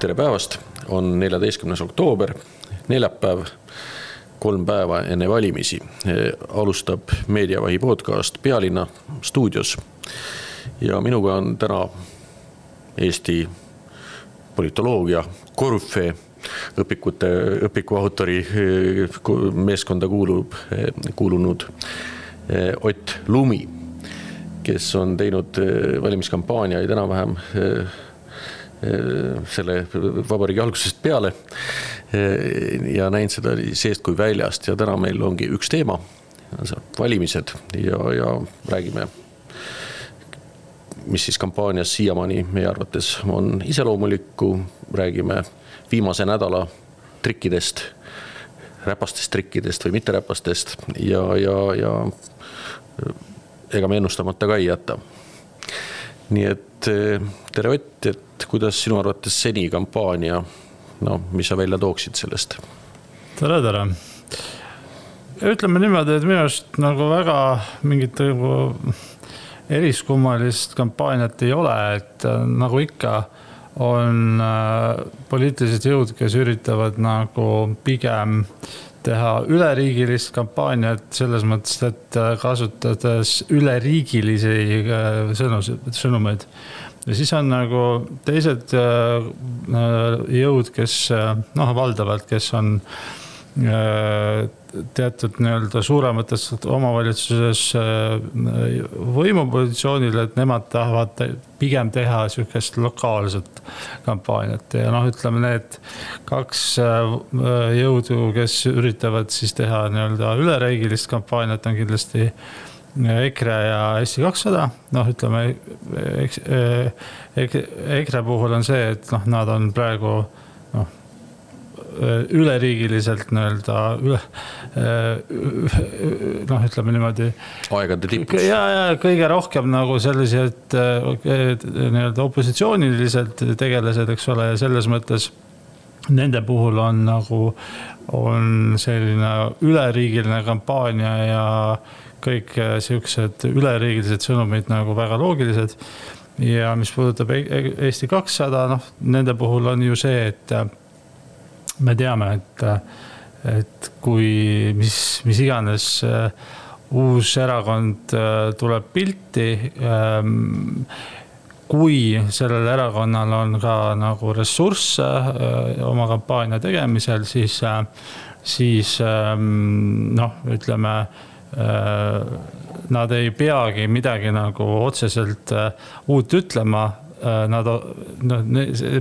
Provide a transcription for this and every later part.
tere päevast, on neljateistkümnes oktoober, neljapäev, kolm päeva enne valimisi. alustab Meediavahi podcast Pealinna stuudios. ja minuga on täna Eesti politoloogia korüfee õpikute, õpiku autori meeskonda kuulub, kuulunud Ott Lumi, kes on teinud valimiskampaaniaid enam-vähem Äh, selle vabariigi algusest peale. Äh, ja näinud seda nii seest kui väljast ja täna meil ongi üks teema, valimised ja, ja räägime. mis siis kampaanias siiamaani meie arvates on iseloomulikku, räägime viimase nädala trikkidest, räpastest trikkidest või mitteräpastest ja, ja, ja ega me ennustamata ka ei jäta. Nii et tere Ott, et kuidas sinu arvates seni kampaania, no mis sa välja tooksid sellest? tere, tere. ütleme niimoodi, et minu arust nagu väga mingit nagu eriskummalist kampaaniat ei ole, et äh, nagu ikka on äh, poliitilised jõud, kes üritavad nagu pigem teha üleriigilist kampaaniat selles mõttes, et äh, kasutades üleriigilisi sõnu, sõnumeid. Ja siis on nagu teised äh, äh, jõud, kes äh, noh, valdavalt, kes on teatud nii-öelda suuremates omavalitsuses võimupositsioonil, et nemad tahavad pigem teha sihukest lokaalset kampaaniat. Ja noh, ütleme need kaks jõudu, kes üritavad siis teha nii-öelda üleriigilist kampaaniat, on kindlasti EKRE ja Eesti kakssada, noh, ütleme eks, EKRE puhul on see, et noh, nad on praegu noh, üleriigiliselt nii-öelda üle, noh, ütleme niimoodi. aegade tipus. ja, ja kõige rohkem nagu sellised nii-öelda opositsiooniliselt tegelased, eks ole, ja selles mõttes nende puhul on nagu, on selline üleriigiline kampaania ja kõik äh, siuksed üleriigilised sõnumid nagu väga loogilised. ja mis puudutab e-, e-, Eesti kakssada, noh, nende puhul on ju see, et äh, me teame, et, äh, et kui mis, mis iganes uus erakond tuleb pilti ähm, kui sellel erakonnal on ka nagu ressursse oma kampaania tegemisel, siis, siis ähm, noh, ütleme Äh, nad ei peagi midagi nagu otseselt äh, uut ütlema. Äh, nad, noh,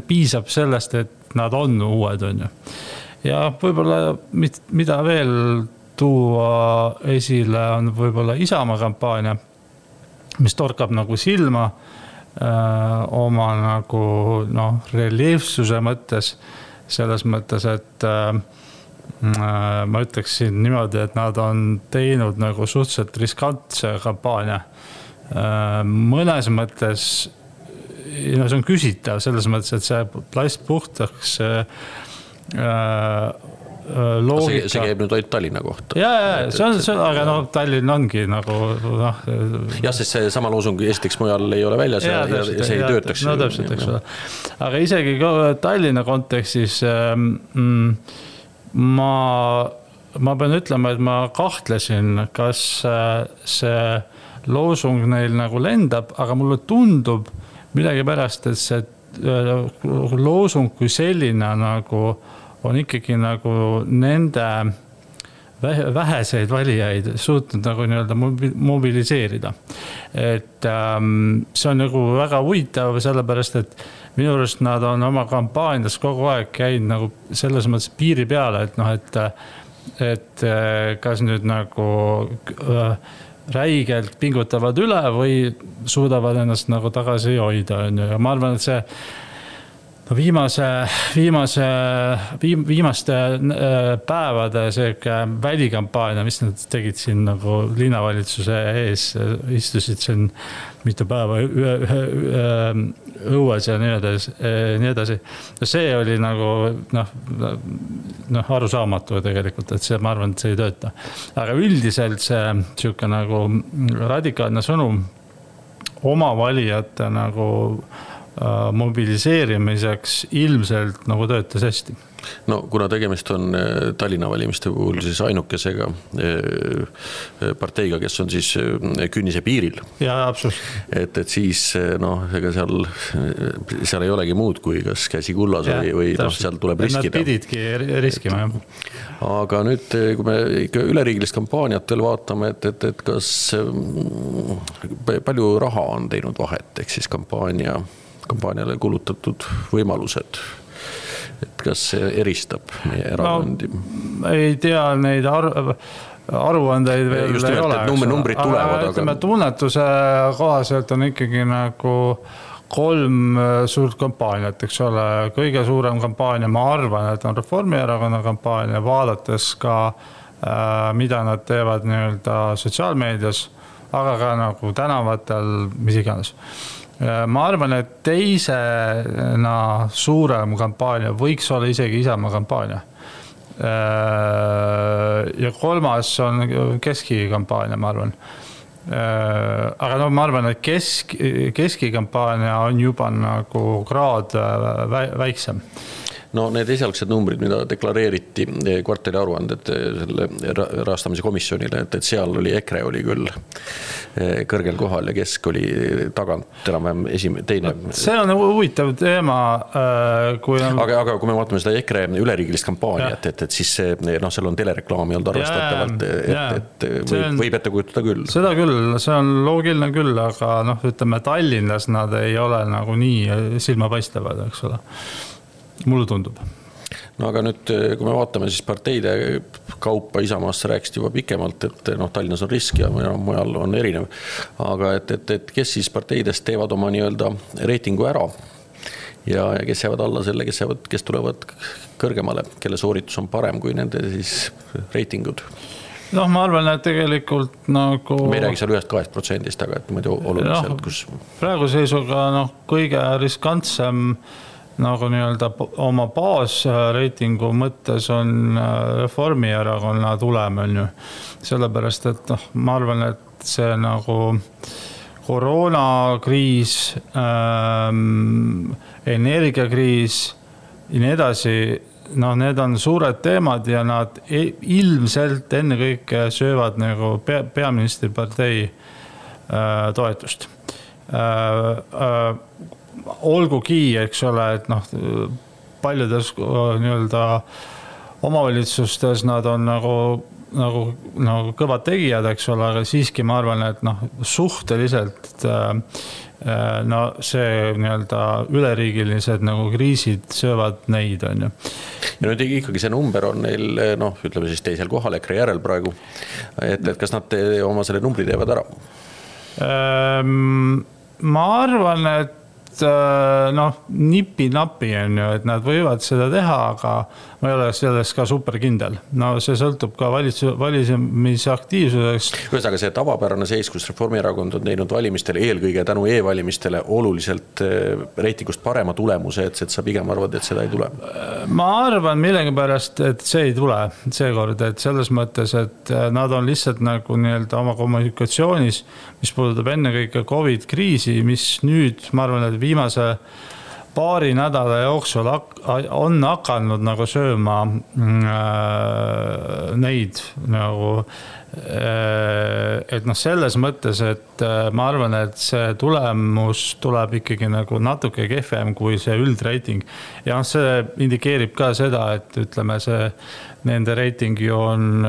piisab sellest, et nad on uued, on ju. ja võib-olla, mida veel tuua esile, on võib-olla Isamaa kampaania, mis torkab nagu silma oma nagu noh, reljeefsuse mõttes, selles mõttes, et äh, Äh, ma ütleksin niimoodi, et nad on teinud nagu suhteliselt riskantse kampaania. Äh, mõnes mõttes, no see on küsitav selles mõttes, et see plast puhtaks äh, loogika. see käib nüüd ainult Tallinna kohta. ja, ja see on, see on, aga noh, Tallinn ongi nagu noh. jah, sest seesama loosung esiteks mujal ei ole väljas ja, ja, ja see ei ja, töötaks. no täpselt, eks ole. aga isegi Tallinna kontekstis ähm, mm, ma, ma pean ütlema, et ma kahtlesin, kas äh, see loosung neil nagu lendab, aga mulle tundub millegipärast, et see äh, loosung kui selline nagu on ikkagi nagu nende väheseid valijaid suutnud nagu nii-öelda mobiliseerida. et ähm, see on nagu väga huvitav, sellepärast et minu arust nad on oma kampaanias kogu aeg käinud nagu selles mõttes piiri peale, et noh, et, et kas nüüd nagu äh, räigelt pingutavad üle või suudavad ennast nagu tagasi hoida, on ju, ja ma arvan, et see no viimase, viimase viim,, viimaste äh, päevade sihuke välikampaania, mis nad tegid siin nagu linnavalitsuse ees, istusid siin mitu päeva õues ja nii edasi, nii edasi. no see oli nagu noh, noh arusaamatu tegelikult, et see, ma arvan, et see ei tööta. aga üldiselt see sihuke nagu radikaalne sõnum oma valijate nagu mobiliseerimiseks ilmselt nagu töötas hästi no kuna tegemist on äh, Tallinna valimiste puhul siis ainukesega äh, parteiga, kes on siis äh, künnise piiril. jaa, absoluutselt. et, et siis noh, ega seal, seal ei olegi muud, kui kas käsi kullas ja, või, või noh, seal tuleb riskida. Nad pididki riskima, jah. aga nüüd, kui me ikka üleriigilist kampaaniat veel vaatame, et, et, et kas palju raha on teinud vahet, ehk siis kampaania, kampaaniale kulutatud võimalused et kas see eristab meie erakondi no,? ei tea neid arv aruandeid veel Just ei ole. numbrid tulevad, aga. ütleme tunnetuse kohaselt on ikkagi nagu kolm äh, suurt kampaaniat, eks ole, kõige suurem kampaania, ma arvan, et on Reformierakonna kampaania, vaadates ka äh,, mida nad teevad nii-öelda sotsiaalmeedias, aga ka nagu tänavatel, mis iganes ma arvan, et teisena suurem kampaania võiks olla isegi Isamaa kampaania. Äh, ja kolmas on Keski kampaania, ma arvan. Äh, aga no ma arvan, et kesk, Keski kampaania on juba nagu kraad väiksem no need esialgsed numbrid, mida deklareeriti eh, kvartali aruanded eh, selle rahastamise komisjonile, et, et seal oli EKRE oli küll eh, kõrgel kohal ja Kesk oli tagant enam-vähem esimene, teine. see on huvitav teema, kui on. aga, aga kui me vaatame seda EKRE üleriigilist kampaaniat, et, et siis see noh, seal on telereklaami olnud arvestatavalt, et, et võib, on, võib ette kujutada küll. seda küll, see on loogiline küll, aga noh, ütleme Tallinnas nad ei ole nagu nii silmapaistvad, eks ole mulle tundub no aga nüüd, kui me vaatame siis parteide kaupa, Isamaast sa rääkisid juba pikemalt, et noh, Tallinnas on risk ja mujal on erinev. aga et, et, et kes siis parteidest teevad oma nii-öelda reitingu ära ja, ja kes jäävad alla selle, kes jäävad, kes tulevad kõrgemale, kelle sooritus on parem kui nende siis reitingud noh, ma arvan, et tegelikult nagu. me ei räägi seal ühest-kahest protsendist, aga et muidu oluliselt no,, kus. praeguse seisuga noh, kõige riskantsem nagu nii-öelda oma baasreitingu mõttes on äh, Reformierakonna tulem, on ju. sellepärast, et noh, ma arvan, et see nagu koroonakriis ähm,, energiakriis ja nii edasi, noh, need on suured teemad ja nad e-, ilmselt ennekõike söövad nagu pea, peaministripartei äh, toetust äh,. Äh, olgugi, eks ole, et noh, paljudes nii-öelda omavalitsustes nad on nagu, nagu, nagu kõvad tegijad, eks ole, aga siiski ma arvan, et noh, suhteliselt äh, no see nii-öelda üleriigilised nagu kriisid söövad neid, on ju. ja nüüd ikkagi see number on neil noh, ütleme siis teisel kohal EKRE järel praegu. et, et kas nad te, oma selle numbri teevad ära? Ehm, ma arvan, et Äh, noh, nipi-napi on ju, et nad võivad seda teha, aga ma ei ole selles ka super kindel. no see sõltub ka valitsuse, valimisaktiivsusest. ühesõnaga see tavapärane seis, kus Reformierakond on teinud valimistel eelkõige tänu e-valimistele oluliselt äh, reitingust parema tulemuse, et, et sa pigem arvad, et seda ei tule? ma arvan millegipärast, et see ei tule seekord, et selles mõttes, et äh, nad on lihtsalt nagu nii-öelda oma kommunikatsioonis, mis puudutab ennekõike Covid kriisi, mis nüüd, ma arvan, et viimase paari nädala jooksul on hakanud nagu sööma mm, äh, neid nagu. Et noh, selles mõttes, et äh, ma arvan, et see tulemus tuleb ikkagi nagu natuke kehvem kui see üldreiting. ja noh, see indikeerib ka seda, et ütleme, see nende reiting ju on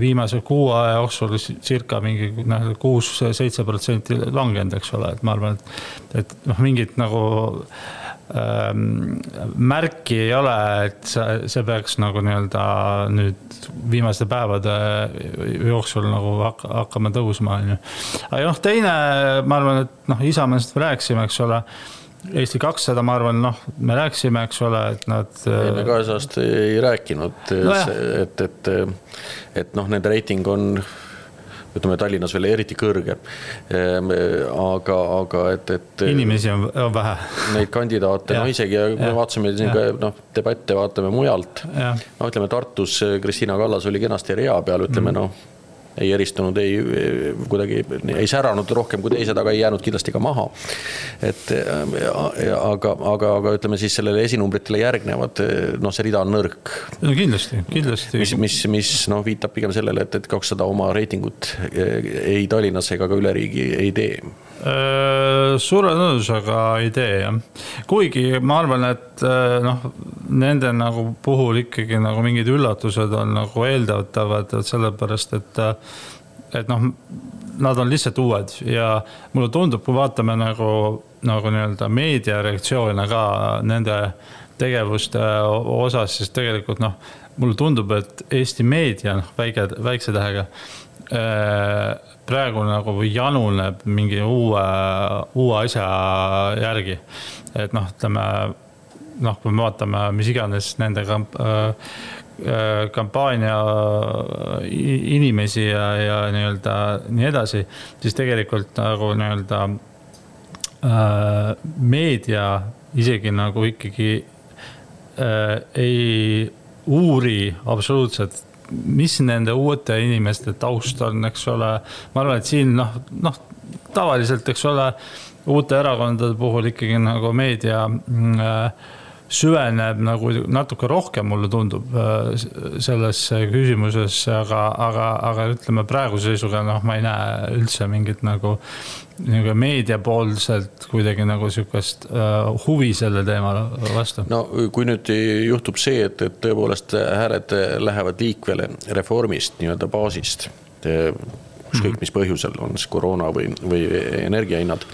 viimase kuu aja jooksul circa mingi noh, kuus-seitse protsenti langenud, eks ole, et ma arvan, et, et noh, mingit nagu märki ei ole, et see, peaks nagu nii-öelda nüüd viimaste päevade jooksul nagu hakkama tõusma, on ju. aga noh, teine, ma arvan, et noh, Isamaast rääkisime, eks ole Eesti kakssada, ma arvan, noh, me rääkisime, eks ole, et nad. enne kaheksast ei rääkinud no, et, et, et noh, nende reiting on ütleme Tallinnas veel eriti kõrge. Ehm, aga, aga et, et. inimesi on, on vähe. Neid kandidaate, no isegi, kui me vaatasime siin ka noh, debatte vaatame mujalt. no ütleme Tartus Kristina Kallas oli kenasti rea peal, ütleme mm. noh ei eristunud, ei kuidagi ei säranud rohkem kui teised, aga ei jäänud kindlasti ka maha. et aga, aga, aga ütleme siis sellele esinumbritele järgnevad, noh, see rida on nõrk. no kindlasti, kindlasti. mis, mis, mis noh, viitab pigem sellele, et, et kakssada oma reitingut ei Tallinnas ega ka üle riigi ei tee suure tõenäosusega ei tee jah, kuigi ma arvan, et noh, nende nagu puhul ikkagi nagu mingid üllatused on nagu eeldatavad, et sellepärast, et, et noh, nad on lihtsalt uued ja mulle tundub, kui vaatame nagu, nagu nii-öelda meedia reaktsioone ka nende tegevuste osas, siis tegelikult noh, mulle tundub, et Eesti meedia, noh, väike, väikse tähega praegu nagu januneb mingi uue, uue asja järgi. et noh, ütleme noh, kui me vaatame, mis iganes nende kamp- äh,, kampaania inimesi ja, ja nii-öelda nii edasi, siis tegelikult nagu nii-öelda äh, meedia isegi nagu ikkagi äh, ei uuri absoluutselt mis nende uute inimeste taust on, eks ole. ma arvan, et siin noh, noh tavaliselt, eks ole, uute erakondade puhul ikkagi nagu meedia mm, äh, süveneb nagu natuke rohkem, mulle tundub, äh, sellesse küsimusesse, aga, aga, aga ütleme praeguse seisuga noh, ma ei näe üldse mingit nagu nagu meediapoolselt kuidagi nagu sihukest uh, huvi selle teema vastu. no kui nüüd juhtub see, et, et tõepoolest hääled lähevad liikvele reformist, nii-öelda baasist ükskõik mis põhjusel, on siis koroona või, või energiahinnad.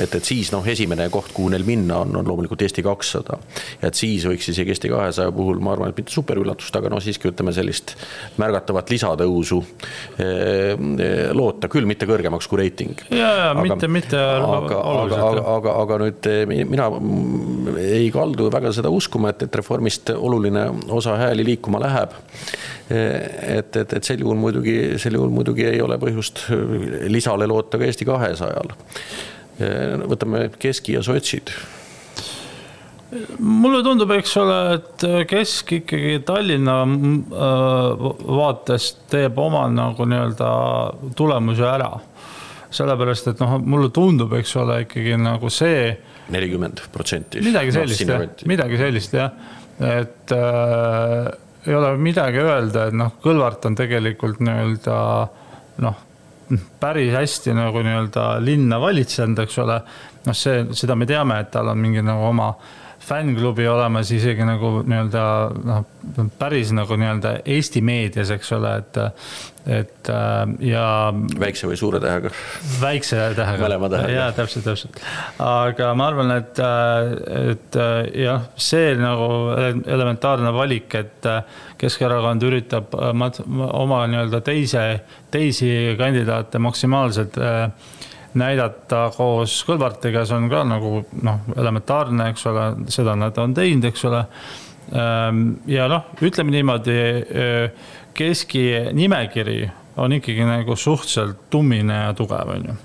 et, et siis noh, esimene koht, kuhu neil minna on, on loomulikult Eesti kakssada. et siis võiks isegi Eesti kahesaja puhul, ma arvan, et mitte superüllatust, aga no siiski ütleme sellist märgatavat lisatõusu eh, loota, küll mitte kõrgemaks kui reiting. ja, ja aga, mitte, mitte aga, aga, aga, aga, aga nüüd eh, mina ei kaldu väga seda uskuma, et, et reformist oluline osa hääli liikuma läheb. Eh, et, et, et sel juhul muidugi, sel juhul muidugi ei ole põhjust lisale loota ka Eesti kahesajal. võtame Keski ja sotsid mulle tundub, eks ole, et Kesk ikkagi Tallinna vaates teeb oma nagu nii-öelda tulemuse ära. sellepärast, et noh, mulle tundub, eks ole, ikkagi nagu see. nelikümmend protsenti. midagi noh, sellist jah, midagi sellist jah, et äh, ei ole midagi öelda, et noh, Kõlvart on tegelikult nii-öelda äh, noh, päris hästi nagu nii-öelda linna valitsenud, eks ole. noh, see, seda me teame, et tal on mingi nagu oma fännklubi olemas isegi nagu nii-öelda noh, päris nagu nii-öelda Eesti meedias, eks ole, et, et äh, ja. väikse või suure tähega? väikse tähega. mõlema tähega. jaa, täpselt, täpselt. aga ma arvan, et, äh, et äh, jah, see nagu elementaarne valik, et Keskerakond üritab oma nii-öelda teise, teisi kandidaate maksimaalselt äh, näidata koos Kõlvartiga, see on ka nagu noh, elementaarne, eks ole, seda nad on teinud, eks ole. Ehm, ja noh, ütleme niimoodi, eh, keski nimekiri on ikkagi nagu suhteliselt tummine ja tugev, on ju.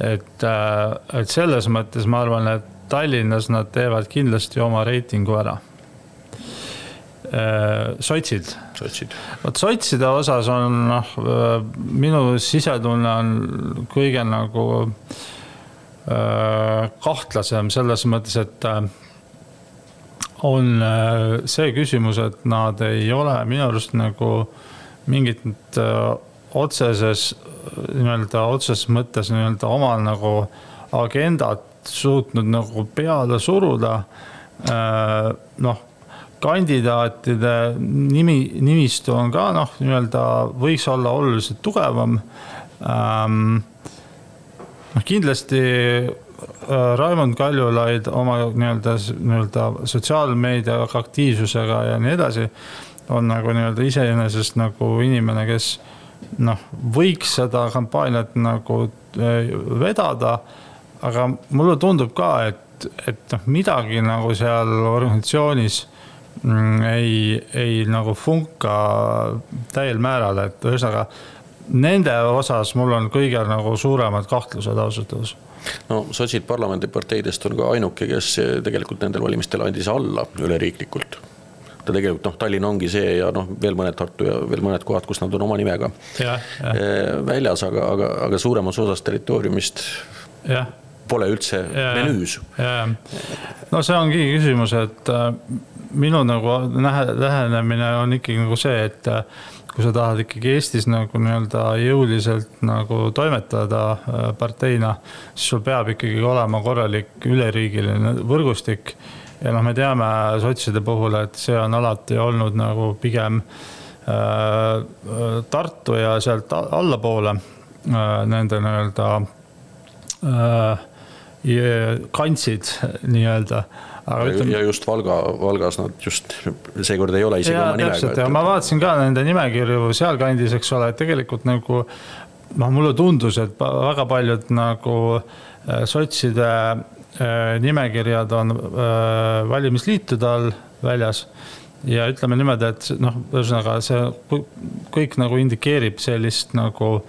et, eh, et selles mõttes ma arvan, et Tallinnas nad teevad kindlasti oma reitingu ära Äh, sotsid. Sotsid. vot sotside osas on noh, äh, minu sisetunne on kõige nagu äh, kahtlasem selles mõttes, et on see küsimus, et nad ei ole minu arust nagu mingit otseses nii-öelda otseses mõttes nii-öelda oma nagu agendat suutnud nagu peale suruda. noh kandidaatide nimi, nimistu on ka noh, nii-öelda võiks olla oluliselt tugevam ähm,. noh, kindlasti äh, Raimond Kaljulaid oma nii-öelda, nii-öelda sotsiaalmeedia aktiivsusega ja nii edasi on nagu nii-öelda iseenesest nagu inimene, kes noh, võiks seda kampaaniat nagu äh, vedada. aga mulle tundub ka, et, et noh, midagi nagu seal organisatsioonis ei, ei nagu funka täiel määral, et ühesõnaga nende osas mul on kõige nagu suuremad kahtlused ausalt öeldes no sotsid parlamendiparteidest on ka ainuke, kes tegelikult nendel valimistel andis alla üleriiklikult ta tegelikult noh, Tallinn ongi see ja noh, veel mõned Tartu ja veel mõned kohad, kus nad on oma nimega ja, ja. väljas, aga, aga, aga suuremas osas territooriumist ja. pole üldse ja, menüüs. no see ongi küsimus, et äh, minu nagu lähenemine on ikkagi nagu see, et äh, kui sa tahad ikkagi Eestis nagu nii-öelda jõuliselt nagu toimetada äh, parteina, siis sul peab ikkagi olema korralik üleriigiline võrgustik. ja noh, me teame sotside puhul, et see on alati olnud nagu pigem äh, Tartu ja sealt allapoole äh, nende nii-öelda äh, kantsid nii-öelda aga ütleme. ja just Valga, Valgas nad just seekord ei ole isegi ja, oma nimega. ja ma vaatasin ka nende nimekirju sealkandis, eks ole, et tegelikult nagu noh, mulle tundus, et väga paljud nagu äh, sotside äh, nimekirjad on äh, valimisliitude all väljas ja ütleme niimoodi, et noh, ühesõnaga see kõik nagu indikeerib sellist nagu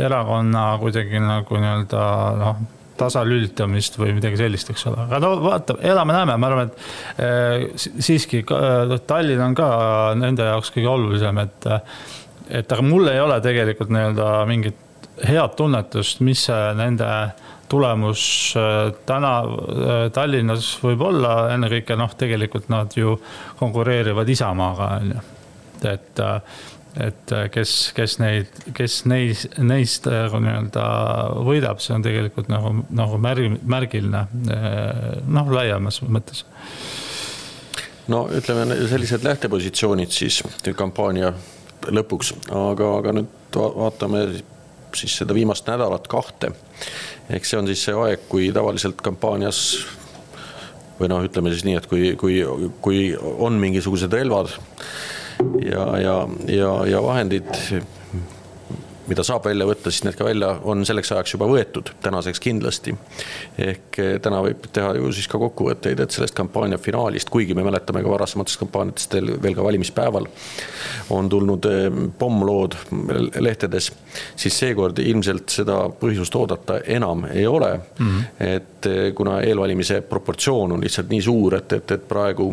erakonna kuidagi nagu nii-öelda noh tasalülitamist või midagi sellist, eks ole, aga no vaata, elame-näeme, ma arvan, et eh, siiski eh, Tallinn on ka nende jaoks kõige olulisem, et et aga mul ei ole tegelikult nii-öelda mingit head tunnetust, mis see nende tulemus eh, täna Tallinnas võib olla, ennekõike noh, tegelikult nad ju konkureerivad Isamaaga, on ju, et et äh, kes, kes neid, kes neis, neist nagu nii-öelda võidab, see on tegelikult nagu, nagu märg, märgiline äh, noh, laiemas mõttes. no ütleme sellised lähtepositsioonid siis kampaania lõpuks, aga, aga nüüd vaatame siis seda viimast nädalat kahte. eks see on siis see aeg, kui tavaliselt kampaanias või noh, ütleme siis nii, et kui, kui, kui on mingisugused relvad ja, ja, ja, ja vahendid mida saab välja võtta, siis need ka välja on selleks ajaks juba võetud, tänaseks kindlasti. ehk eh, täna võib teha ju siis ka kokkuvõtteid, et sellest kampaania finaalist, kuigi me mäletame ka varasematest kampaaniatest veel ka valimispäeval on tulnud eh, pommlood lehtedes, siis seekord ilmselt seda põhjust oodata enam ei ole mm. -hmm. et eh, kuna eelvalimise proportsioon on lihtsalt nii suur, et, et, et praegu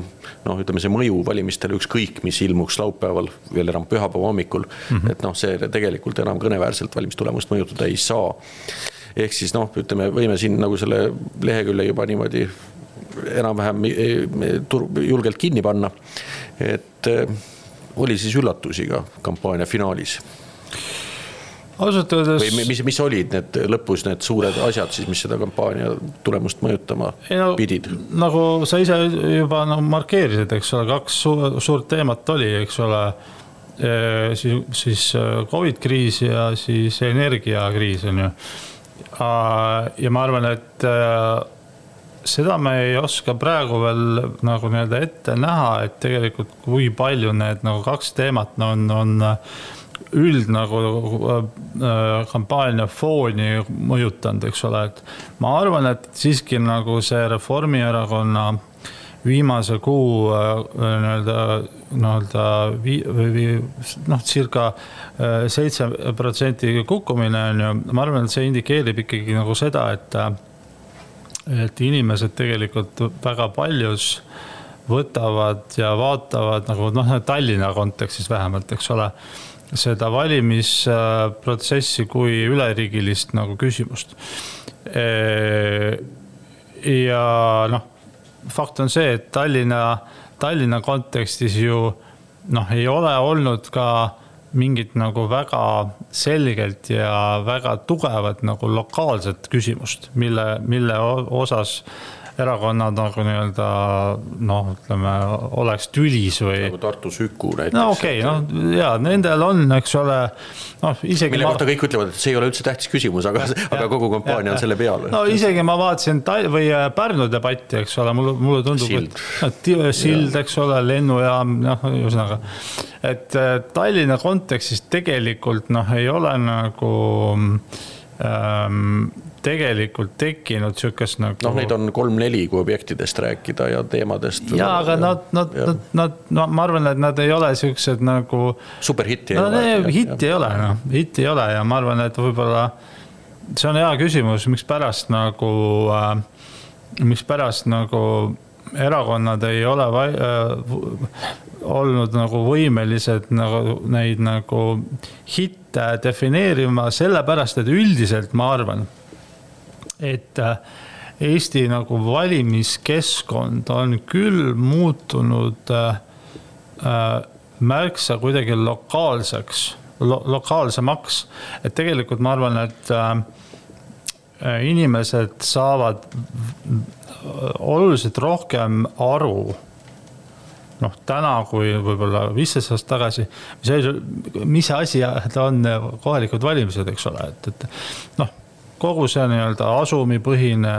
noh, ütleme see mõju valimistele ükskõik, mis ilmuks laupäeval, veel enam pühapäeva hommikul mm, -hmm. et noh, see tegelikult enam kõneväärselt valimistulemust mõjutada ei saa. ehk siis noh, ütleme, võime siin nagu selle lehekülje juba niimoodi enam-vähem julgelt kinni panna. et eh, oli siis üllatusi ka kampaania finaalis ausalt öeldes. või mis, mis olid need lõpus need suured asjad siis, mis seda kampaania tulemust mõjutama ei, no, pidid? nagu sa ise juba no markeerisid, eks ole, kaks suurt teemat oli, eks ole siis, siis äh, Covid kriis ja siis energiakriis on ju. ja ma arvan, et äh, seda me ei oska praegu veel nagu nii-öelda ette näha, et tegelikult kui palju need nagu kaks teemat on, on üld nagu äh, kampaania fooni mõjutanud, eks ole, et ma arvan, et siiski nagu see Reformierakonna viimase kuu nii-öelda nii-öelda vii-, või noh, circa äh, seitse protsenti kukkumine on ju, ma arvan, et see indikeerib ikkagi nagu seda, et et inimesed tegelikult väga paljus võtavad ja vaatavad nagu noh, Tallinna kontekstis vähemalt, eks ole, seda valimisprotsessi kui üleriigilist nagu küsimust. ja noh, fakt on see, et Tallinna Tallinna kontekstis ju noh, ei ole olnud ka mingit nagu väga selgelt ja väga tugevat nagu lokaalset küsimust, mille, mille osas erakonnad nagu nii-öelda noh, ütleme, oleks tülis või. nagu Tartu Süku näiteks. no okei okay,, noh ja nendel on, eks ole, noh isegi. mille ma... kohta kõik ütlevad, et see ei ole üldse tähtis küsimus, aga, aga kogu kampaania on selle peal. no isegi ma vaatasin Ta või äh, Pärnu debatti, eks ole, mulle, mulle tundub, et sild, eks ole, lennujaam, noh, ühesõnaga. et äh, Tallinna kontekstis tegelikult noh, ei ole nagu ähm, tegelikult tekkinud sihukest nagu. noh, neid on kolm-neli, kui objektidest rääkida ja teemadest. ja, aga nad, nad, nad, nad, no ma arvan, et nad ei ole siuksed nagu. superhitti no, ei ole. hitti ei ole, noh, hitti ei ole ja ma arvan, et võib-olla see on hea küsimus, mikspärast nagu äh,, mikspärast nagu erakonnad ei ole äh, olnud nagu võimelised nagu neid nagu hitte defineerima, sellepärast et üldiselt ma arvan, et äh, Eesti nagu valimiskeskkond on küll muutunud äh, äh, märksa kuidagi lokaalseks lo, lokaalsemaks. et tegelikult ma arvan, et inimesed saavad oluliselt rohkem aru noh, täna kui võib-olla viisteist aastat tagasi, mis, mis asi ta on kohalikud valimised, eks ole, et, et noh, kogu see nii-öelda asumipõhine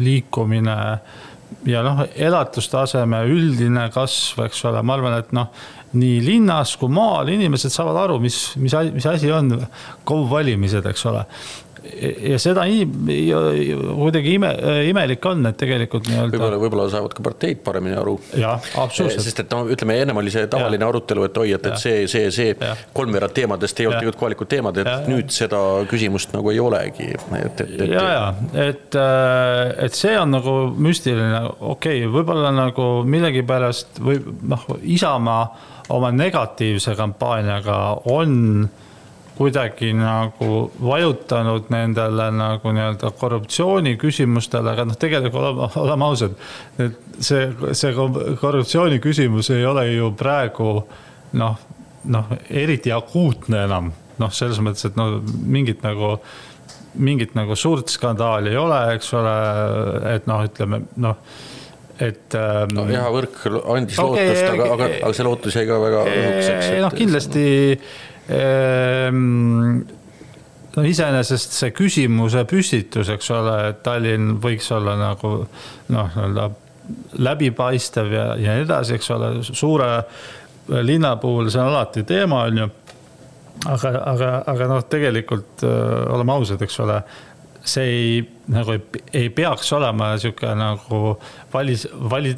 liikumine ja noh, elatustaseme üldine kasv, eks ole, ma arvan, et noh, nii linnas kui maal inimesed saavad aru, mis, mis, mis asi on KOV valimised, eks ole ja seda kuidagi ime, imelik on, et tegelikult nii-öelda. võib-olla, võib-olla saavad ka parteid paremini aru. sest et no ütleme, ennem oli see tavaline ja. arutelu, et oi, et, et see, see, see kolmveerand teemadest ei olnud tegelikult kohalikud teemad, et ja. nüüd seda küsimust nagu ei olegi, et, et, et. ja, ja et, äh, et see on nagu müstiline, okei okay,, võib-olla nagu millegipärast või noh, Isamaa oma negatiivse kampaaniaga on kuidagi nagu vajutanud nendele nagu nii-öelda korruptsiooni küsimustele, aga noh, tegelikult oleme, oleme ausad. et see, see korruptsiooni küsimus ei ole ju praegu noh, noh eriti akuutne enam, noh, selles mõttes, et no mingit nagu mingit nagu suurt skandaali ei ole, eks ole, et noh, ütleme noh et ähm,. no Jaha Võrk andis okay, lootust, aga, aga, aga see lootus jäi ka väga õhukeseks. noh, kindlasti Ehm, no iseenesest see küsimuse püstitus, eks ole, et Tallinn võiks olla nagu noh, nii-öelda läbipaistev ja, ja nii edasi, eks ole, suure linna puhul see on alati teema, on ju. aga, aga, aga noh, tegelikult äh, oleme ausad, eks ole see ei, nagu ei, ei peaks olema sihuke nagu valis, vali,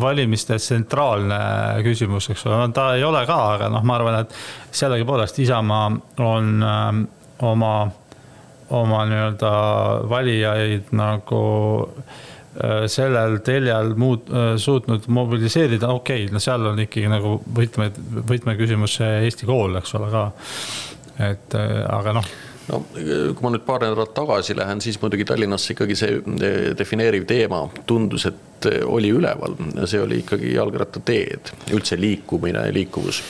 valimiste tsentraalne küsimus, eks ole, ta ei ole ka, aga noh, ma arvan, et sellegipoolest Isamaa on äh, oma, oma nii-öelda valijaid nagu äh, sellel teljel muud äh,, suutnud mobiliseerida, okei okay,, no seal on ikkagi nagu võtme, võtmeküsimus see Eesti kool, eks ole ka. et äh, aga noh no kui ma nüüd paar nädalat tagasi lähen, siis muidugi Tallinnas ikkagi see eh, defineeriv teema tundus, et eh, oli üleval. see oli ikkagi jalgrattateed, üldse liikumine, liikuvus.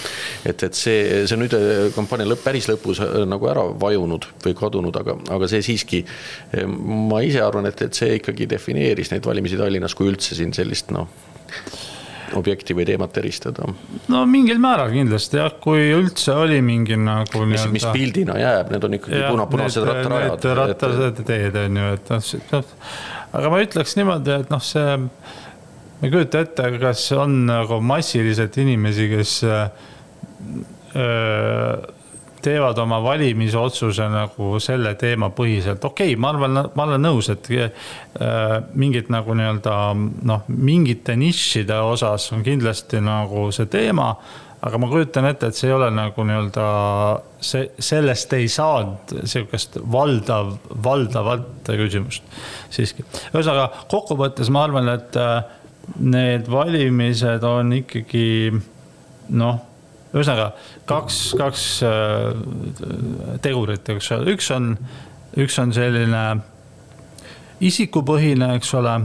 et, et see, see nüüd eh, kampaania lõpp, päris lõpus nagu ära vajunud või kadunud, aga, aga see siiski. ma ise arvan, et, et see ikkagi defineeris neid valimisi Tallinnas, kui üldse siin sellist noh objekti või teemat eristada? no mingil määral kindlasti jah, kui üldse oli mingi nagu. mis, mis pildina jääb, need on ikkagi puna, punased rattarajad. rattased teed on ju, et noh, noh, aga ma ütleks niimoodi, et noh, see. ma ei kujuta ette, kas on nagu massiliselt inimesi, kes öö, teevad oma valimisotsuse nagu selle teema põhiselt, okei okay,, ma arvan, ma olen nõus, et äh, mingid nagu nii-öelda noh, mingite nišide osas on kindlasti nagu see teema aga ma kujutan ette, et see ei ole nagu nii-öelda see, sellest ei saanud sihukest valdav, valdavat küsimust siiski. ühesõnaga kokkuvõttes ma arvan, et äh, need valimised on ikkagi noh ühesõnaga kaks, kaks äh, tegurit, eks ole, üks on, üks on selline isikupõhine, eks ole.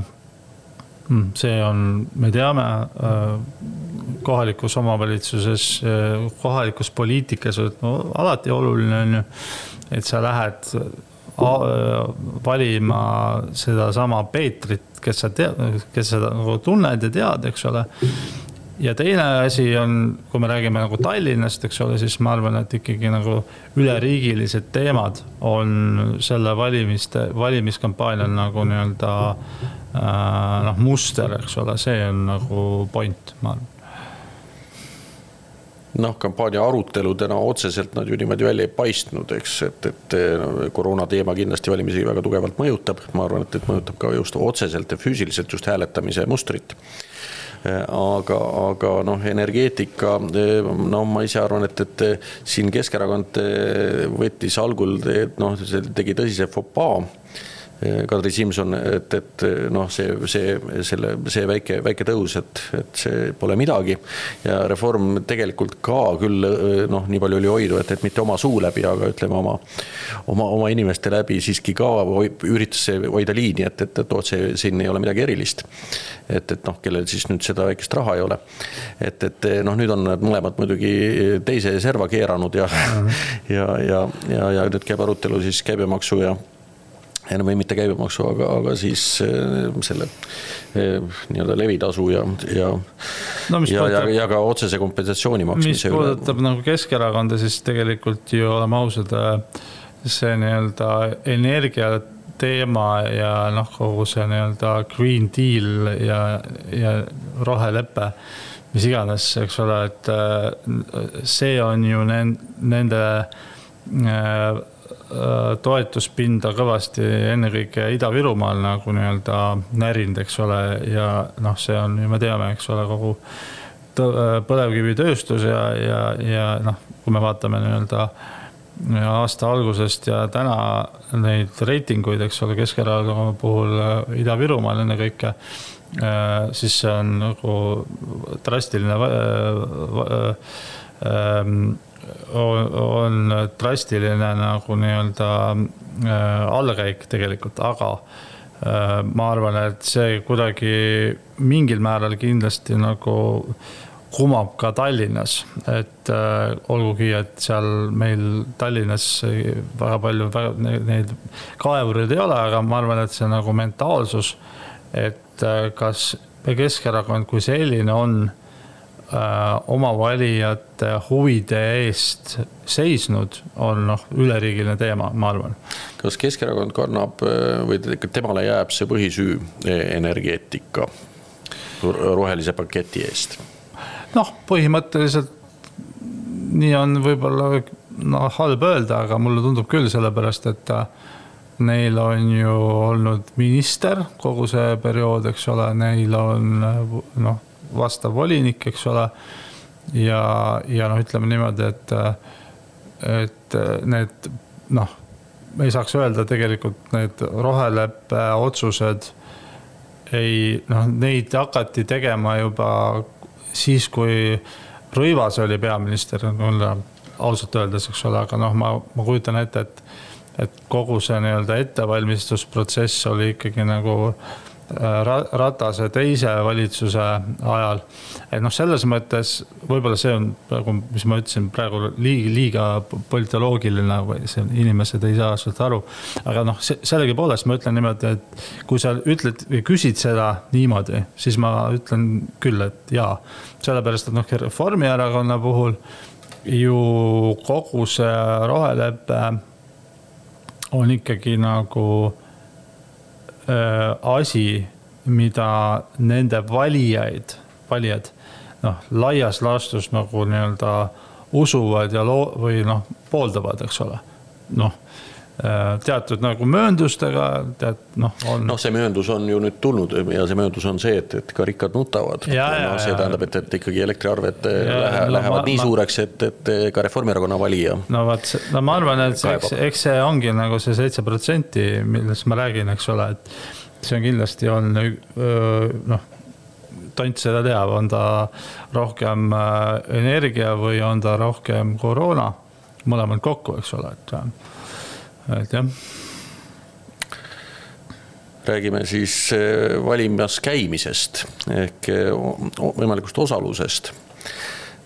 Hmm, see on, me teame äh, kohalikus omavalitsuses, äh, kohalikus poliitikas no, alati oluline on ju, et sa lähed valima sedasama Peetrit, kes sa tead, kes sa nagu tunned ja tead, eks ole ja teine asi on, kui me räägime nagu Tallinnast, eks ole, siis ma arvan, et ikkagi nagu üleriigilised teemad on selle valimiste, valimiskampaanial nagu nii-öelda äh, noh, muster, eks ole, see on nagu point, ma arvan. Noh, kampaania aruteludena otseselt nad ju niimoodi välja ei paistnud, eks, et, et no, koroona teema kindlasti valimisi väga tugevalt mõjutab, ma arvan, et, et mõjutab ka just otseselt ja füüsiliselt just hääletamise mustrit aga, aga noh, energeetika, no ma ise arvan, et, et siin Keskerakond võttis algul, noh, tegi tõsise fopaa Kadri Simson, et, et noh, see, see, selle, see väike, väike tõus, et, et see pole midagi. ja Reform tegelikult ka küll noh, nii palju oli hoidu, et, et mitte oma suu läbi, aga ütleme oma, oma, oma inimeste läbi siiski ka üritas hoida liini, et, et, et otse siin ei ole midagi erilist. et, et noh, kellel siis nüüd seda väikest raha ei ole. et, et noh, nüüd on nad mõlemad muidugi teise serva keeranud ja mm, -hmm. ja, ja, ja, ja nüüd käib arutelu siis käibemaksu ja enam või mitte käibemaksu, aga, aga siis äh, selle äh, nii-öelda levitasu ja, ja no,. ja, ja, ja ka otsese kompensatsiooni maksmise. mis puudutab üle. nagu Keskerakonda, siis tegelikult ju oleme ausad, äh, see nii-öelda energia teema ja noh, kogu see nii-öelda Green Deal ja, ja rohelepe, mis iganes, eks ole, et see on ju nende Äh, toetuspinda kõvasti ennekõike Ida-Virumaal nagu nii-öelda närinud, eks ole, ja noh, see on ju, me teame, eks ole, kogu äh, põlevkivitööstus ja, ja, ja noh, kui me vaatame nii-öelda aasta algusest ja täna neid reitinguid, eks ole, Keskerakonna puhul äh, Ida-Virumaal ennekõike, siis see on nagu drastiline ähm, on drastiline nagu nii-öelda äh, allakäik tegelikult, aga äh, ma arvan, et see kuidagi mingil määral kindlasti nagu kumab ka Tallinnas, et äh, olgugi, et seal meil Tallinnas väga palju väga, neid kaevureid ei ole, aga ma arvan, et see nagu mentaalsus, et äh, kas Keskerakond kui selline on Äh, oma valijate huvide eest seisnud, on noh, üleriigiline teema, ma arvan. kas Keskerakond kannab äh, või temale jääb see põhisüü e, energeetika rohelise paketi eest? noh, põhimõtteliselt nii on võib-olla noh, halb öelda, aga mulle tundub küll, sellepärast et äh, neil on ju olnud minister kogu see periood, eks ole, neil on noh vastav volinik, eks ole. ja, ja noh, ütleme niimoodi, et, et need noh, me ei saaks öelda tegelikult need roheleppe otsused ei noh, neid hakati tegema juba siis, kui Rõivas oli peaminister, mulle ausalt öeldes, eks ole, aga noh, ma, ma kujutan ette, et, et kogu see nii-öelda ettevalmistusprotsess oli ikkagi nagu äh, Ratase teise valitsuse ajal. et noh, selles mõttes võib-olla see on praegu, mis ma ütlesin praegu liiga, liiga politoloogiline või see inimesed ei saa sellest aru. aga noh, sellegipoolest ma ütlen niimoodi, et kui sa ütled või küsid seda niimoodi, siis ma ütlen küll, et jaa. sellepärast, et noh, Reformierakonna puhul ju kogu see rohelepe on ikkagi nagu Äh, asi, mida nende valijaid, valijad noh, laias laastus nagu nii-öelda usuvad ja loo- või noh, pooldavad, eks ole. noh, äh, teatud nagu mööndustega, tead noh, on. noh, see mööndus on ju nüüd tulnud ja see mööndus on see, et, et ka rikkad nutavad. No, see tähendab, et, et ikkagi elektriarved lähe, no, lähevad ma, nii ma, suureks, et, et ka Reformierakonna valija. no vot, no ma arvan, et see, eks, eks see ongi nagu see seitse protsenti, millest ma räägin, eks ole, et see on kindlasti on noh, tont seda teab, on ta rohkem energia või on ta rohkem koroona, mõlemad kokku, eks ole, et, et jah räägime siis valimas käimisest ehk võimalikust osalusest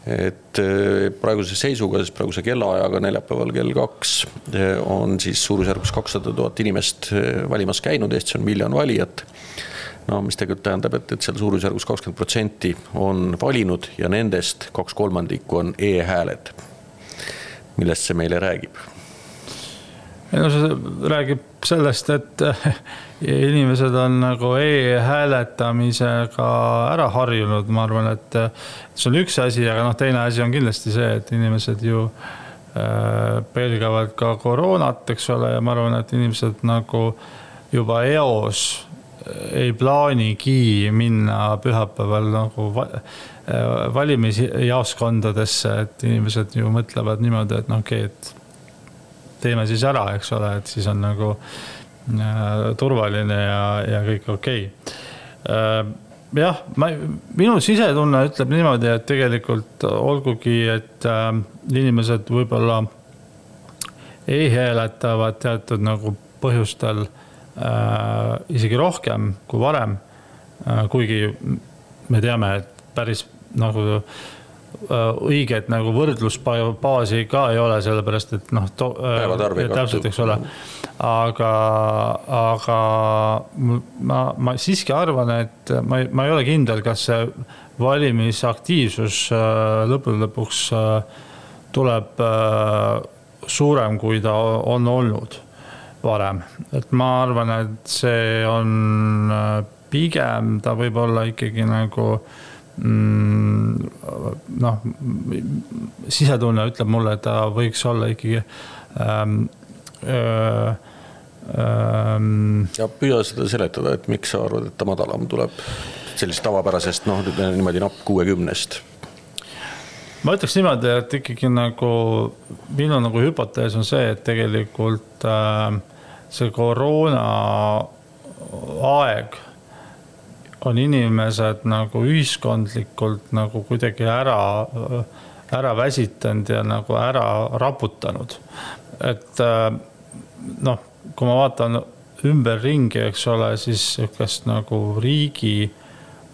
et eh, praeguse seisuga, siis praeguse kellaajaga neljapäeval kell kaks eh, on siis suurusjärgus kakssada tuhat inimest eh, valimas käinud, Eestis on miljon valijat. no mis tegelikult tähendab, et, et seal suurusjärgus kakskümmend protsenti on valinud ja nendest kaks kolmandikku on e-hääled. millest see meile räägib? Ei no see räägib sellest, et inimesed on nagu e-hääletamisega ära harjunud, ma arvan, et see on üks asi, aga noh, teine asi on kindlasti see, et inimesed ju äh, pelgavad ka koroonat, eks ole, ja ma arvan, et inimesed nagu juba eos ei plaanigi minna pühapäeval nagu valimisjaoskondadesse, et inimesed ju mõtlevad niimoodi, et noh, okei okay,, et teeme siis ära, eks ole, et siis on nagu turvaline ja, ja kõik okei okay. jah, ma, minu sisetunne ütleb niimoodi, et tegelikult olgugi, et äh, inimesed võib-olla ei hääletavad teatud nagu põhjustel äh, isegi rohkem kui varem äh,. kuigi me teame, et päris nagu äh, õiget nagu võrdlusbaasi ka ei ole, sellepärast et noh. Äh, täpselt, eks ole. aga, aga ma, ma siiski arvan, et ma ei, ma ei ole kindel, kas see valimisaktiivsus äh, lõppude lõpuks tuleb suurem, kui ta on olnud varem. et ma arvan, et see on pigem ta võib olla ikkagi nagu mm, noh, sisetunne ütleb mulle, et ta võiks olla ikkagi ähm,. Öö, ähm, ja püüa seda seletada, et miks sa arvad, et ta madalam tuleb sellisest tavapärasest noh, niimoodi napp kuuekümnest ma ütleks niimoodi, et ikkagi nagu minu nagu hüpotees on see, et tegelikult äh, see koroona aeg on inimesed nagu ühiskondlikult nagu kuidagi ära, ära väsitanud ja nagu ära raputanud. et äh, noh, kui ma vaatan ümberringi, eks ole, siis sihukest nagu riigi,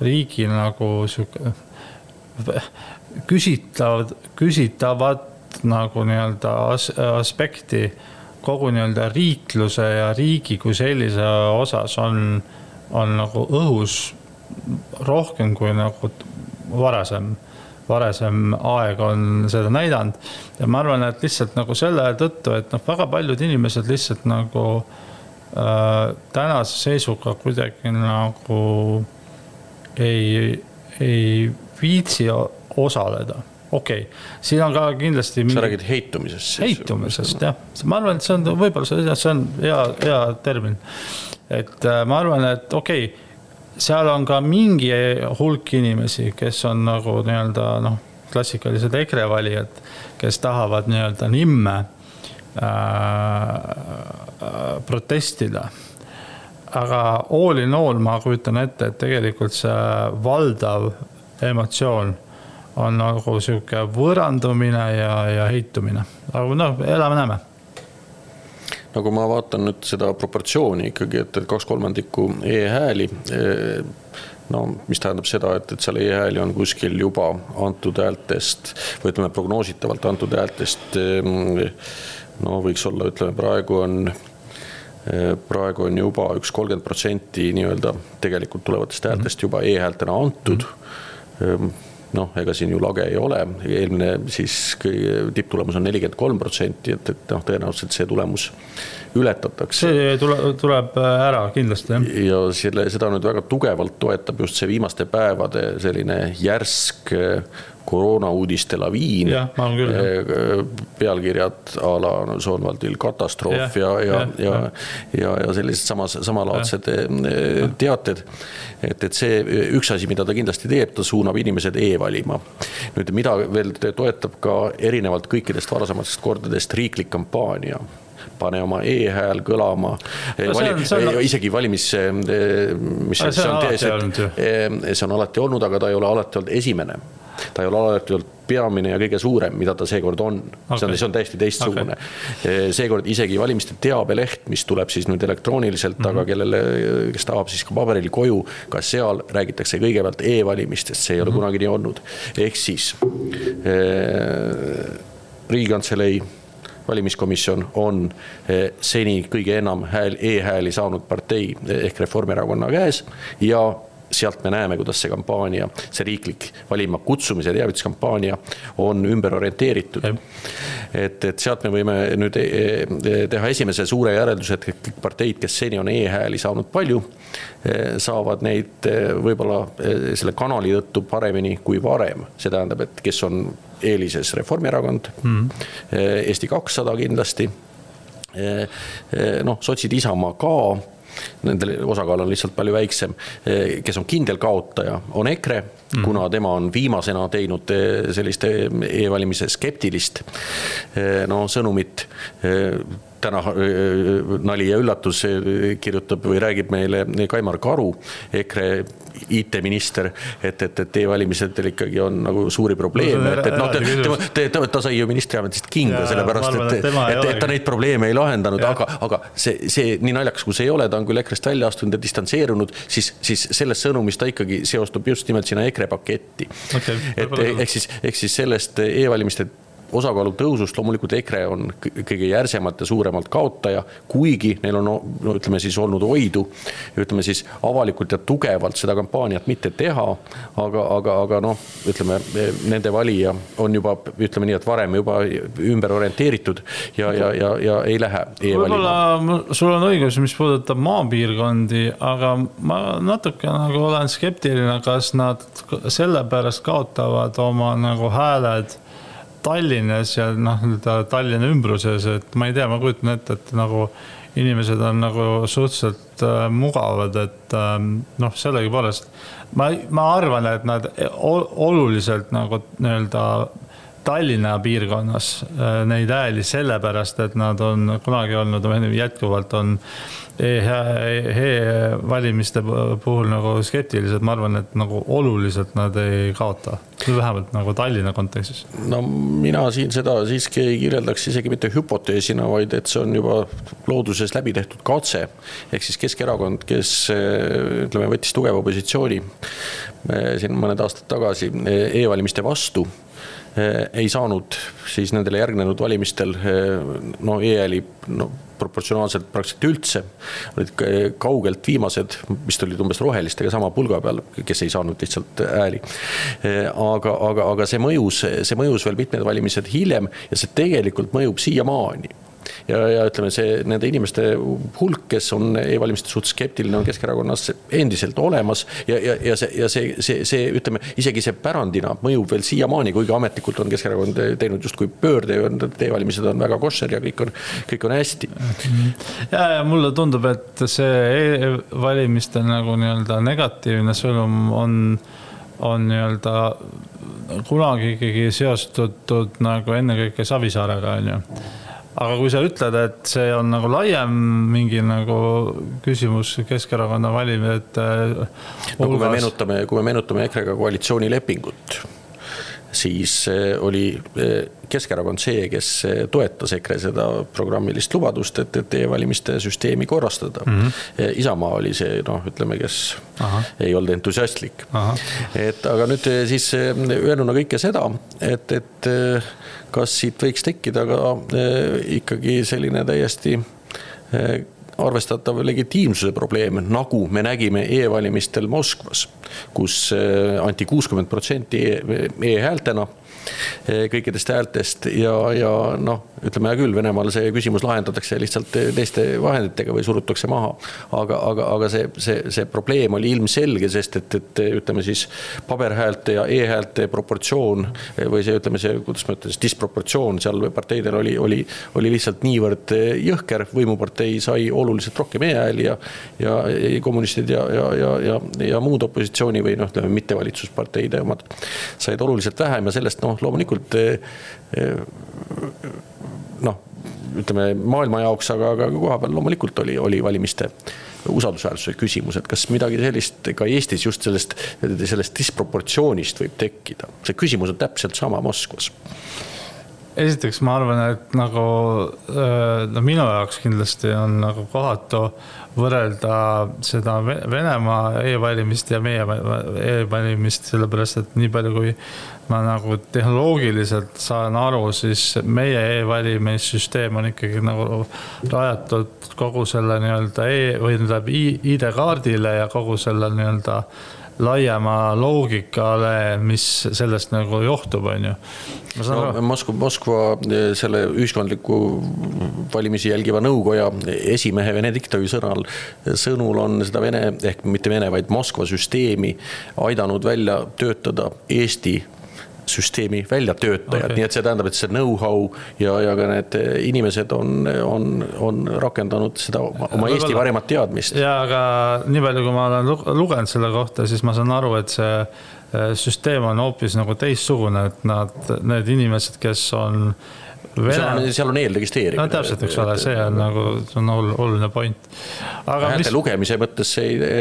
riigi nagu sihuke küsitav, küsitavat nagu nii-öelda as, aspekti kogu nii-öelda riikluse ja riigi kui sellise osas on on nagu õhus rohkem kui nagu varasem, varasem aeg on seda näidanud. ja ma arvan, et lihtsalt nagu selle tõttu, et noh, väga paljud inimesed lihtsalt nagu äh, tänase seisuga kuidagi nagu ei, ei viitsi osaleda okei okay., siin on ka kindlasti. sa räägid heitumisest. heitumisest jah, ma arvan, et see on võib-olla see, see on hea, hea termin et äh, ma arvan, et okei okay,, seal on ka mingi hulk inimesi, kes on nagu nii-öelda noh, klassikalised EKRE valijad, kes tahavad nii-öelda nimme äh, äh, protestida. aga all in all ma kujutan ette, et tegelikult see valdav emotsioon on nagu sihuke võõrandumine ja, ja heitumine, aga noh, elame-näeme nagu ma vaatan nüüd seda proportsiooni ikkagi, et, et kaks kolmandikku e-hääli. E, no mis tähendab seda, et, et seal e-hääli on kuskil juba antud häältest või ütleme, prognoositavalt antud häältest. E, no võiks olla, ütleme praegu on e, praegu on juba üks kolmkümmend protsenti nii-öelda tegelikult tulevatest häältest mhm. juba e-häältena antud mm. -hmm noh, ega siin ju lage ei ole, eelmine siis tipptulemus on nelikümmend kolm protsenti, et, et noh, tõenäoliselt see tulemus ületatakse. see tule, tuleb ära kindlasti jah. ja selle, seda nüüd väga tugevalt toetab just see viimaste päevade selline järsk koroonauudiste laviin. Eh, pealkirjad a la no, Soonvaldil katastroof ja, ja, ja, ja, ja, ja sellised samas, samalaadsed eh, teated. et, et see üks asi, mida ta kindlasti teeb, ta suunab inimesed e-valima. nüüd, mida veel toetab ka erinevalt kõikidest varasematest kordadest riiklik kampaania pane oma e-hääl kõlama no,. Vali, on... isegi valimis, mis see on, see on, see on alati olnud, aga ta ei ole alati olnud esimene ta ei ole alati olnud peamine ja kõige suurem, mida ta seekord on okay.. see on, see on täiesti teistsugune okay.. seekord isegi valimiste teabeleht, mis tuleb siis nüüd elektrooniliselt mm, -hmm. aga kellele, kes tahab siis ka paberil koju, ka seal räägitakse kõigepealt e-valimistest, see ei ole mm -hmm. kunagi nii olnud. ehk siis eh, riigikantselei valimiskomisjon on seni kõige enam hääl e, e-hääli saanud partei ehk Reformierakonna käes ja sealt me näeme, kuidas see kampaania, see riiklik valima kutsumise teavituskampaania on ümber orienteeritud. et, et sealt me võime nüüd e, e, teha esimese suure järelduse, et kõik parteid, kes seni on e-hääli saanud palju, e, saavad neid võib-olla selle kanali tõttu paremini kui varem. see tähendab, et kes on eelises Reformierakond mm. Eesti kakssada kindlasti noh, sotsid, Isamaa ka nende osakaal on lihtsalt palju väiksem. kes on kindel kaotaja, on EKRE mm., kuna tema on viimasena teinud eh, sellist e-valimise skeptilist eh, no sõnumit. Eh, täna nali ja üllatus kirjutab või räägib meile Kaimar Karu, EKRE IT-minister, et, et, et e-valimistel ikkagi on nagu suuri probleeme, et, et noh, ta, ta, ta sai ju ministriametist kinga, sellepärast et, et, et, et ta neid probleeme ei lahendanud, aga, aga see, see nii naljakas, kui see ei ole, ta on küll EKRE-st välja astunud ja distantseerunud, siis, siis selles sõnumis ta ikkagi seostub just nimelt sinna EKRE paketti. Okay,. et ehk siis, ehk siis sellest e-valimiste osakaalu tõusust loomulikult EKRE on kõige järsemalt ja suuremalt kaotaja, kuigi neil on no ütleme siis olnud oidu, ütleme siis avalikult ja tugevalt seda kampaaniat mitte teha. aga, aga, aga noh, ütleme nende valija on juba ütleme nii, et varem juba ümber orienteeritud ja, ja, ja, ja ei lähe e. võib-olla sul on õigus, mis puudutab maapiirkondi, aga ma natuke nagu olen skeptiline, kas nad sellepärast kaotavad oma nagu hääled Tallinnas ja noh, nii-öelda Tallinna ümbruses, et ma ei tea, ma kujutan ette, et nagu inimesed on nagu suhteliselt äh, mugavad, et äh, noh, sellegipoolest ma, ma arvan, et nad oluliselt nagu nii-öelda Tallinna piirkonnas äh, neid hääli sellepärast, et nad on kunagi olnud, jätkuvalt on e-valimiste puhul nagu skeptilised, ma arvan, et nagu oluliselt nad ei kaota, vähemalt nagu Tallinna kontekstis. no mina siin seda siiski ei kirjeldaks isegi mitte hüpoteesina, vaid et see on juba looduses läbi tehtud katse. ehk siis Keskerakond, kes ütleme, võttis tugeva positsiooni siin mõned aastad tagasi e-valimiste vastu ei saanud siis nendele järgnenud valimistel no e-hääli no proportsionaalselt praktiliselt üldse. olid kaugelt viimased, vist olid umbes rohelistega sama pulga peal, kes ei saanud lihtsalt hääli. aga, aga, aga see mõjus, see mõjus veel mitmed valimised hiljem ja see tegelikult mõjub siiamaani ja, ja ütleme, see nende inimeste hulk, kes on e-valimiste suhtes skeptiline, on Keskerakonnas endiselt olemas. ja, ja, ja see, ja see, see, see ütleme isegi see pärandina mõjub veel siiamaani, kuigi ametlikult on Keskerakond teinud justkui pöörde ja e-valimised on väga koššer ja kõik on, kõik on hästi. ja, ja mulle tundub, et see e-valimiste nagu nii-öelda negatiivne sõnum on, on nii-öelda kunagi ikkagi seostatud nagu ennekõike Savisaarega, on ju aga kui sa ütled, et see on nagu laiem mingi nagu küsimus Keskerakonna valimiste no kui me meenutame, kui me meenutame EKRE-ga koalitsioonilepingut, siis eh, oli eh, Keskerakond see, kes eh, toetas EKRE seda programmilist lubadust, et, et e-valimiste süsteemi korrastada mm. -hmm. Isamaa oli see, noh, ütleme, kes Aha. ei olnud entusiastlik. et aga nüüd siis öelnuna kõike seda, et, et kas siit võiks tekkida ka ikkagi selline täiesti arvestatav legitiimsuse probleem, nagu me nägime e-valimistel Moskvas, kus eh, anti kuuskümmend protsenti e-häältena kõikidest häältest ja, ja noh, ütleme hea küll, Venemaal see küsimus lahendatakse lihtsalt teiste vahenditega või surutakse maha. aga, aga, aga see, see, see probleem oli ilmselge, sest et, et ütleme siis paberhäälte ja e-häälte proportsioon või see, ütleme see, kuidas ma ütlen, disproportsioon seal parteidel oli, oli, oli lihtsalt niivõrd jõhker, võimupartei sai oluliselt rohkem e-hääli ja, ja kommunistid ja, ja, ja, ja, ja muud opositsiooni või noh, ütleme mittevalitsusparteide omad said oluliselt vähem ja sellest noh, loomulikult noh, ütleme maailma jaoks, aga, aga kohapeal loomulikult oli, oli valimiste usaldusväärsuse küsimus, et kas midagi sellist ka Eestis just sellest, sellest disproportsioonist võib tekkida. see küsimus on täpselt sama Moskvas esiteks ma arvan, et nagu no minu jaoks kindlasti on nagu kohatu võrrelda seda Venemaa e-valimist ja meie e-valimist, sellepärast et nii palju, kui ma nagu tehnoloogiliselt saan aru, siis meie e-valimissüsteem on ikkagi nagu rajatud kogu selle nii-öelda e või tähendab ID-kaardile ja kogu selle nii-öelda laiema loogikale, mis sellest nagu johtub, on ju. No, Moskva, Moskva selle ühiskondliku valimisi jälgiva nõukoja esimehe Vene diktatori sõnal, sõnul on seda Vene ehk mitte Vene, vaid Moskva süsteemi aidanud välja töötada Eesti süsteemi väljatöötajad okay., nii et see tähendab, et see know-how ja, ja ka need inimesed on, on, on rakendanud seda oma Eesti paremat teadmist. ja, aga nii palju, kui ma olen lugenud selle kohta, siis ma saan aru, et see äh, süsteem on hoopis nagu teistsugune, et nad, need inimesed, kes on Vene... seal on eelregistreerimine. no täpselt, eks ole, see on nagu, see on oluline point. häälte mis... lugemise mõttes see ei,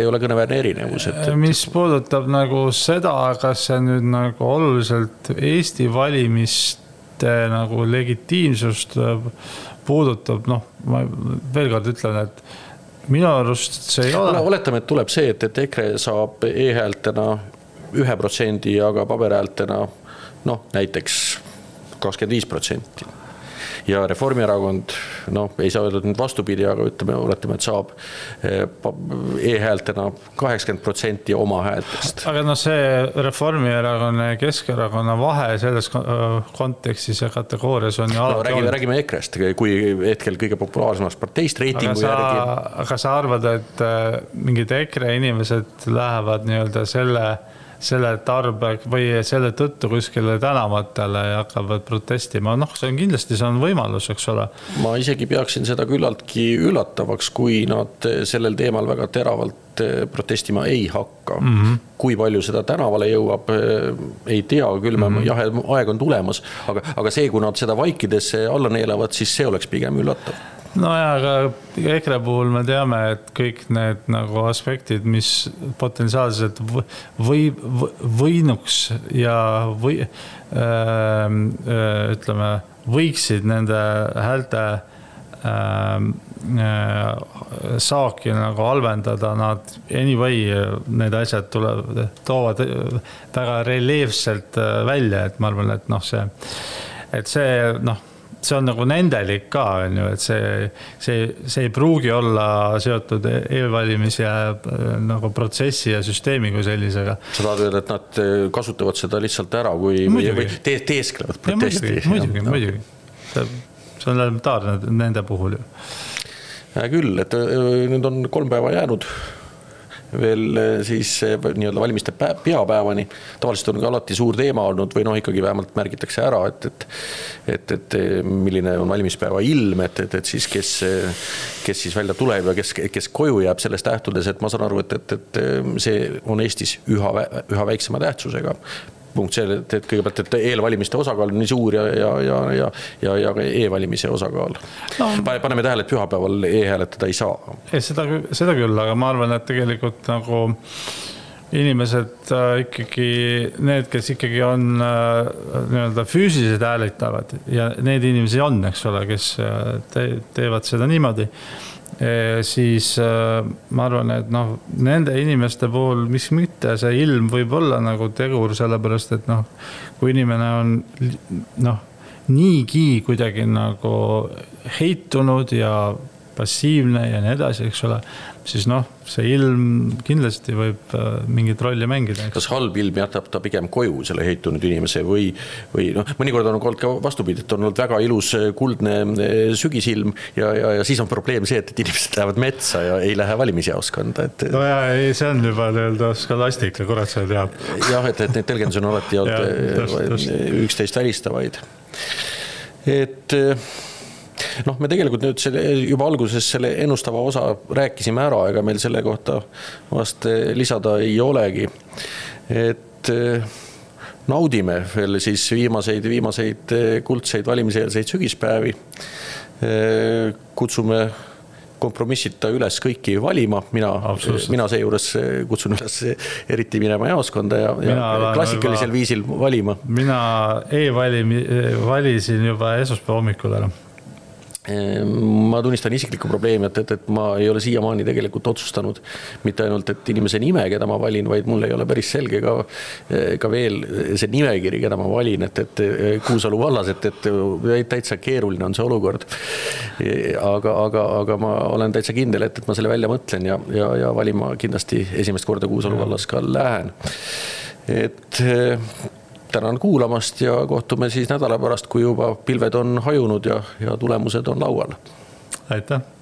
ei ole kõneväärne erinevus, et, et.... mis puudutab nagu seda, kas see nüüd nagu oluliselt Eesti valimiste nagu legitiimsust puudutab, noh, ma veel kord ütlen, et minu arust see ei ole. oletame, et tuleb see, et, et EKRE saab e-häältena ühe protsendi, aga paberhäältena noh, näiteks kakskümmend viis protsenti ja Reformierakond noh, ei saa öelda nüüd vastupidi, aga ütleme, oletame, et saab eh, e-häältena kaheksakümmend protsenti oma häältest. aga noh, see Reformierakonna ja Keskerakonna vahe selles kontekstis ja kategoorias on ju no, räägime, räägime EKRE-st kui hetkel kõige populaarsemast parteist reitingu aga sa, järgi. aga sa arvad, et äh, mingid EKRE inimesed lähevad nii-öelda selle selle tarbe või selle tõttu kuskile tänavatele ja hakkavad protestima, noh, see on kindlasti, see on võimalus, eks ole. ma isegi peaksin seda küllaltki üllatavaks, kui nad sellel teemal väga teravalt eh, protestima ei hakka mm. -hmm. kui palju seda tänavale jõuab, eh, ei tea, küll me mm -hmm. jah, aeg on tulemas, aga, aga see, kui nad seda vaikides alla neelavad, siis see oleks pigem üllatav nojah, aga EKRE puhul me teame, et kõik need nagu aspektid, mis potentsiaalselt või, võinuks ja või ähm, äh, ütleme, võiksid nende häälte äh, äh, saaki nagu halvendada, nad anyway, need asjad tulevad, toovad väga reljeefselt äh, välja, et ma arvan, et noh, see, et see noh see on nagu nendelik ka, on ju, et see, see, see ei pruugi olla seotud e-valimise nagu protsessi ja süsteemi kui sellisega. sa tahad öelda, et nad eh, kasutavad seda lihtsalt ära, kui muidugi. või te, teesklevad protesti? muidugi, muidugi, see, see on elementaarne nende puhul ju. hea küll, et eh, nüüd on kolm päeva jäänud veel eh, siis eh, nii-öelda valimiste peapäevani. tavaliselt on ka alati suur teema olnud või noh, ikkagi vähemalt märgitakse ära, et, et, et, et eh, milline on valimispäeva ilm, et, et, et siis kes, kes siis välja tuleb ja kes, kes koju jääb sellest lähtudes, et ma saan aru, et, et, et see on Eestis üha, üha väiksema tähtsusega punkt see, et, et kõigepealt, et eelvalimiste osakaal on nii suur ja, ja, ja, ja, ja, ja ka e-valimise osakaal no,. paneme tähele, et pühapäeval e-hääletada ei saa. seda, seda küll, aga ma arvan, et tegelikult nagu inimesed äh, ikkagi, need, kes ikkagi on äh, nii-öelda füüsiliselt hääletavad ja neid inimesi on, eks ole, kes äh, te, teevad seda niimoodi siis äh, ma arvan, et noh, nende inimeste puhul, miks mitte, see ilm võib olla nagu tegur, sellepärast et noh, kui inimene on noh, niigi kuidagi nagu heitunud ja passiivne ja nii edasi, eks ole siis noh, see ilm kindlasti võib äh, mingit rolli mängida. kas halb ilm jätab ta pigem koju, selle heitunud inimese või, või noh, mõnikord on olnud ka vastupidi, et on olnud väga ilus äh, kuldne äh, sügisilm ja, ja, ja siis on probleem see, et, et inimesed lähevad metsa ja ei lähe valimisjaoskonda, et. no ja ei, see on juba nii-öelda skolastika, kurat seda teab. jah, et, et neid tõlgendusi on alati olnud üksteist välistavaid. et noh, me tegelikult nüüd selle juba alguses selle ennustava osa rääkisime ära, ega meil selle kohta vast eh, lisada ei olegi. et eh, naudime veel siis viimaseid, viimaseid eh, kuldseid valimiseelseid sügispäevi. kutsume kompromissita üles kõiki valima, mina, mina seejuures kutsun üles eriti minema jaoskonda ja, ja klassikalisel juba, viisil valima. mina e-valimi-, valisin juba esmaspäeva hommikul ära ma tunnistan isiklikku probleemi, et, et, et ma ei ole siiamaani tegelikult otsustanud mitte ainult, et inimese nime, keda ma valin, vaid mul ei ole päris selge ka, ka veel see nimekiri, keda ma valin, et, et Kuusalu vallas, et, et täitsa keeruline on see olukord. aga, aga, aga ma olen täitsa kindel, et, et ma selle välja mõtlen ja, ja, ja valima kindlasti esimest korda Kuusalu vallas ka lähen. et tänan kuulamast ja kohtume siis nädala pärast, kui juba pilved on hajunud ja, ja tulemused on laual. aitäh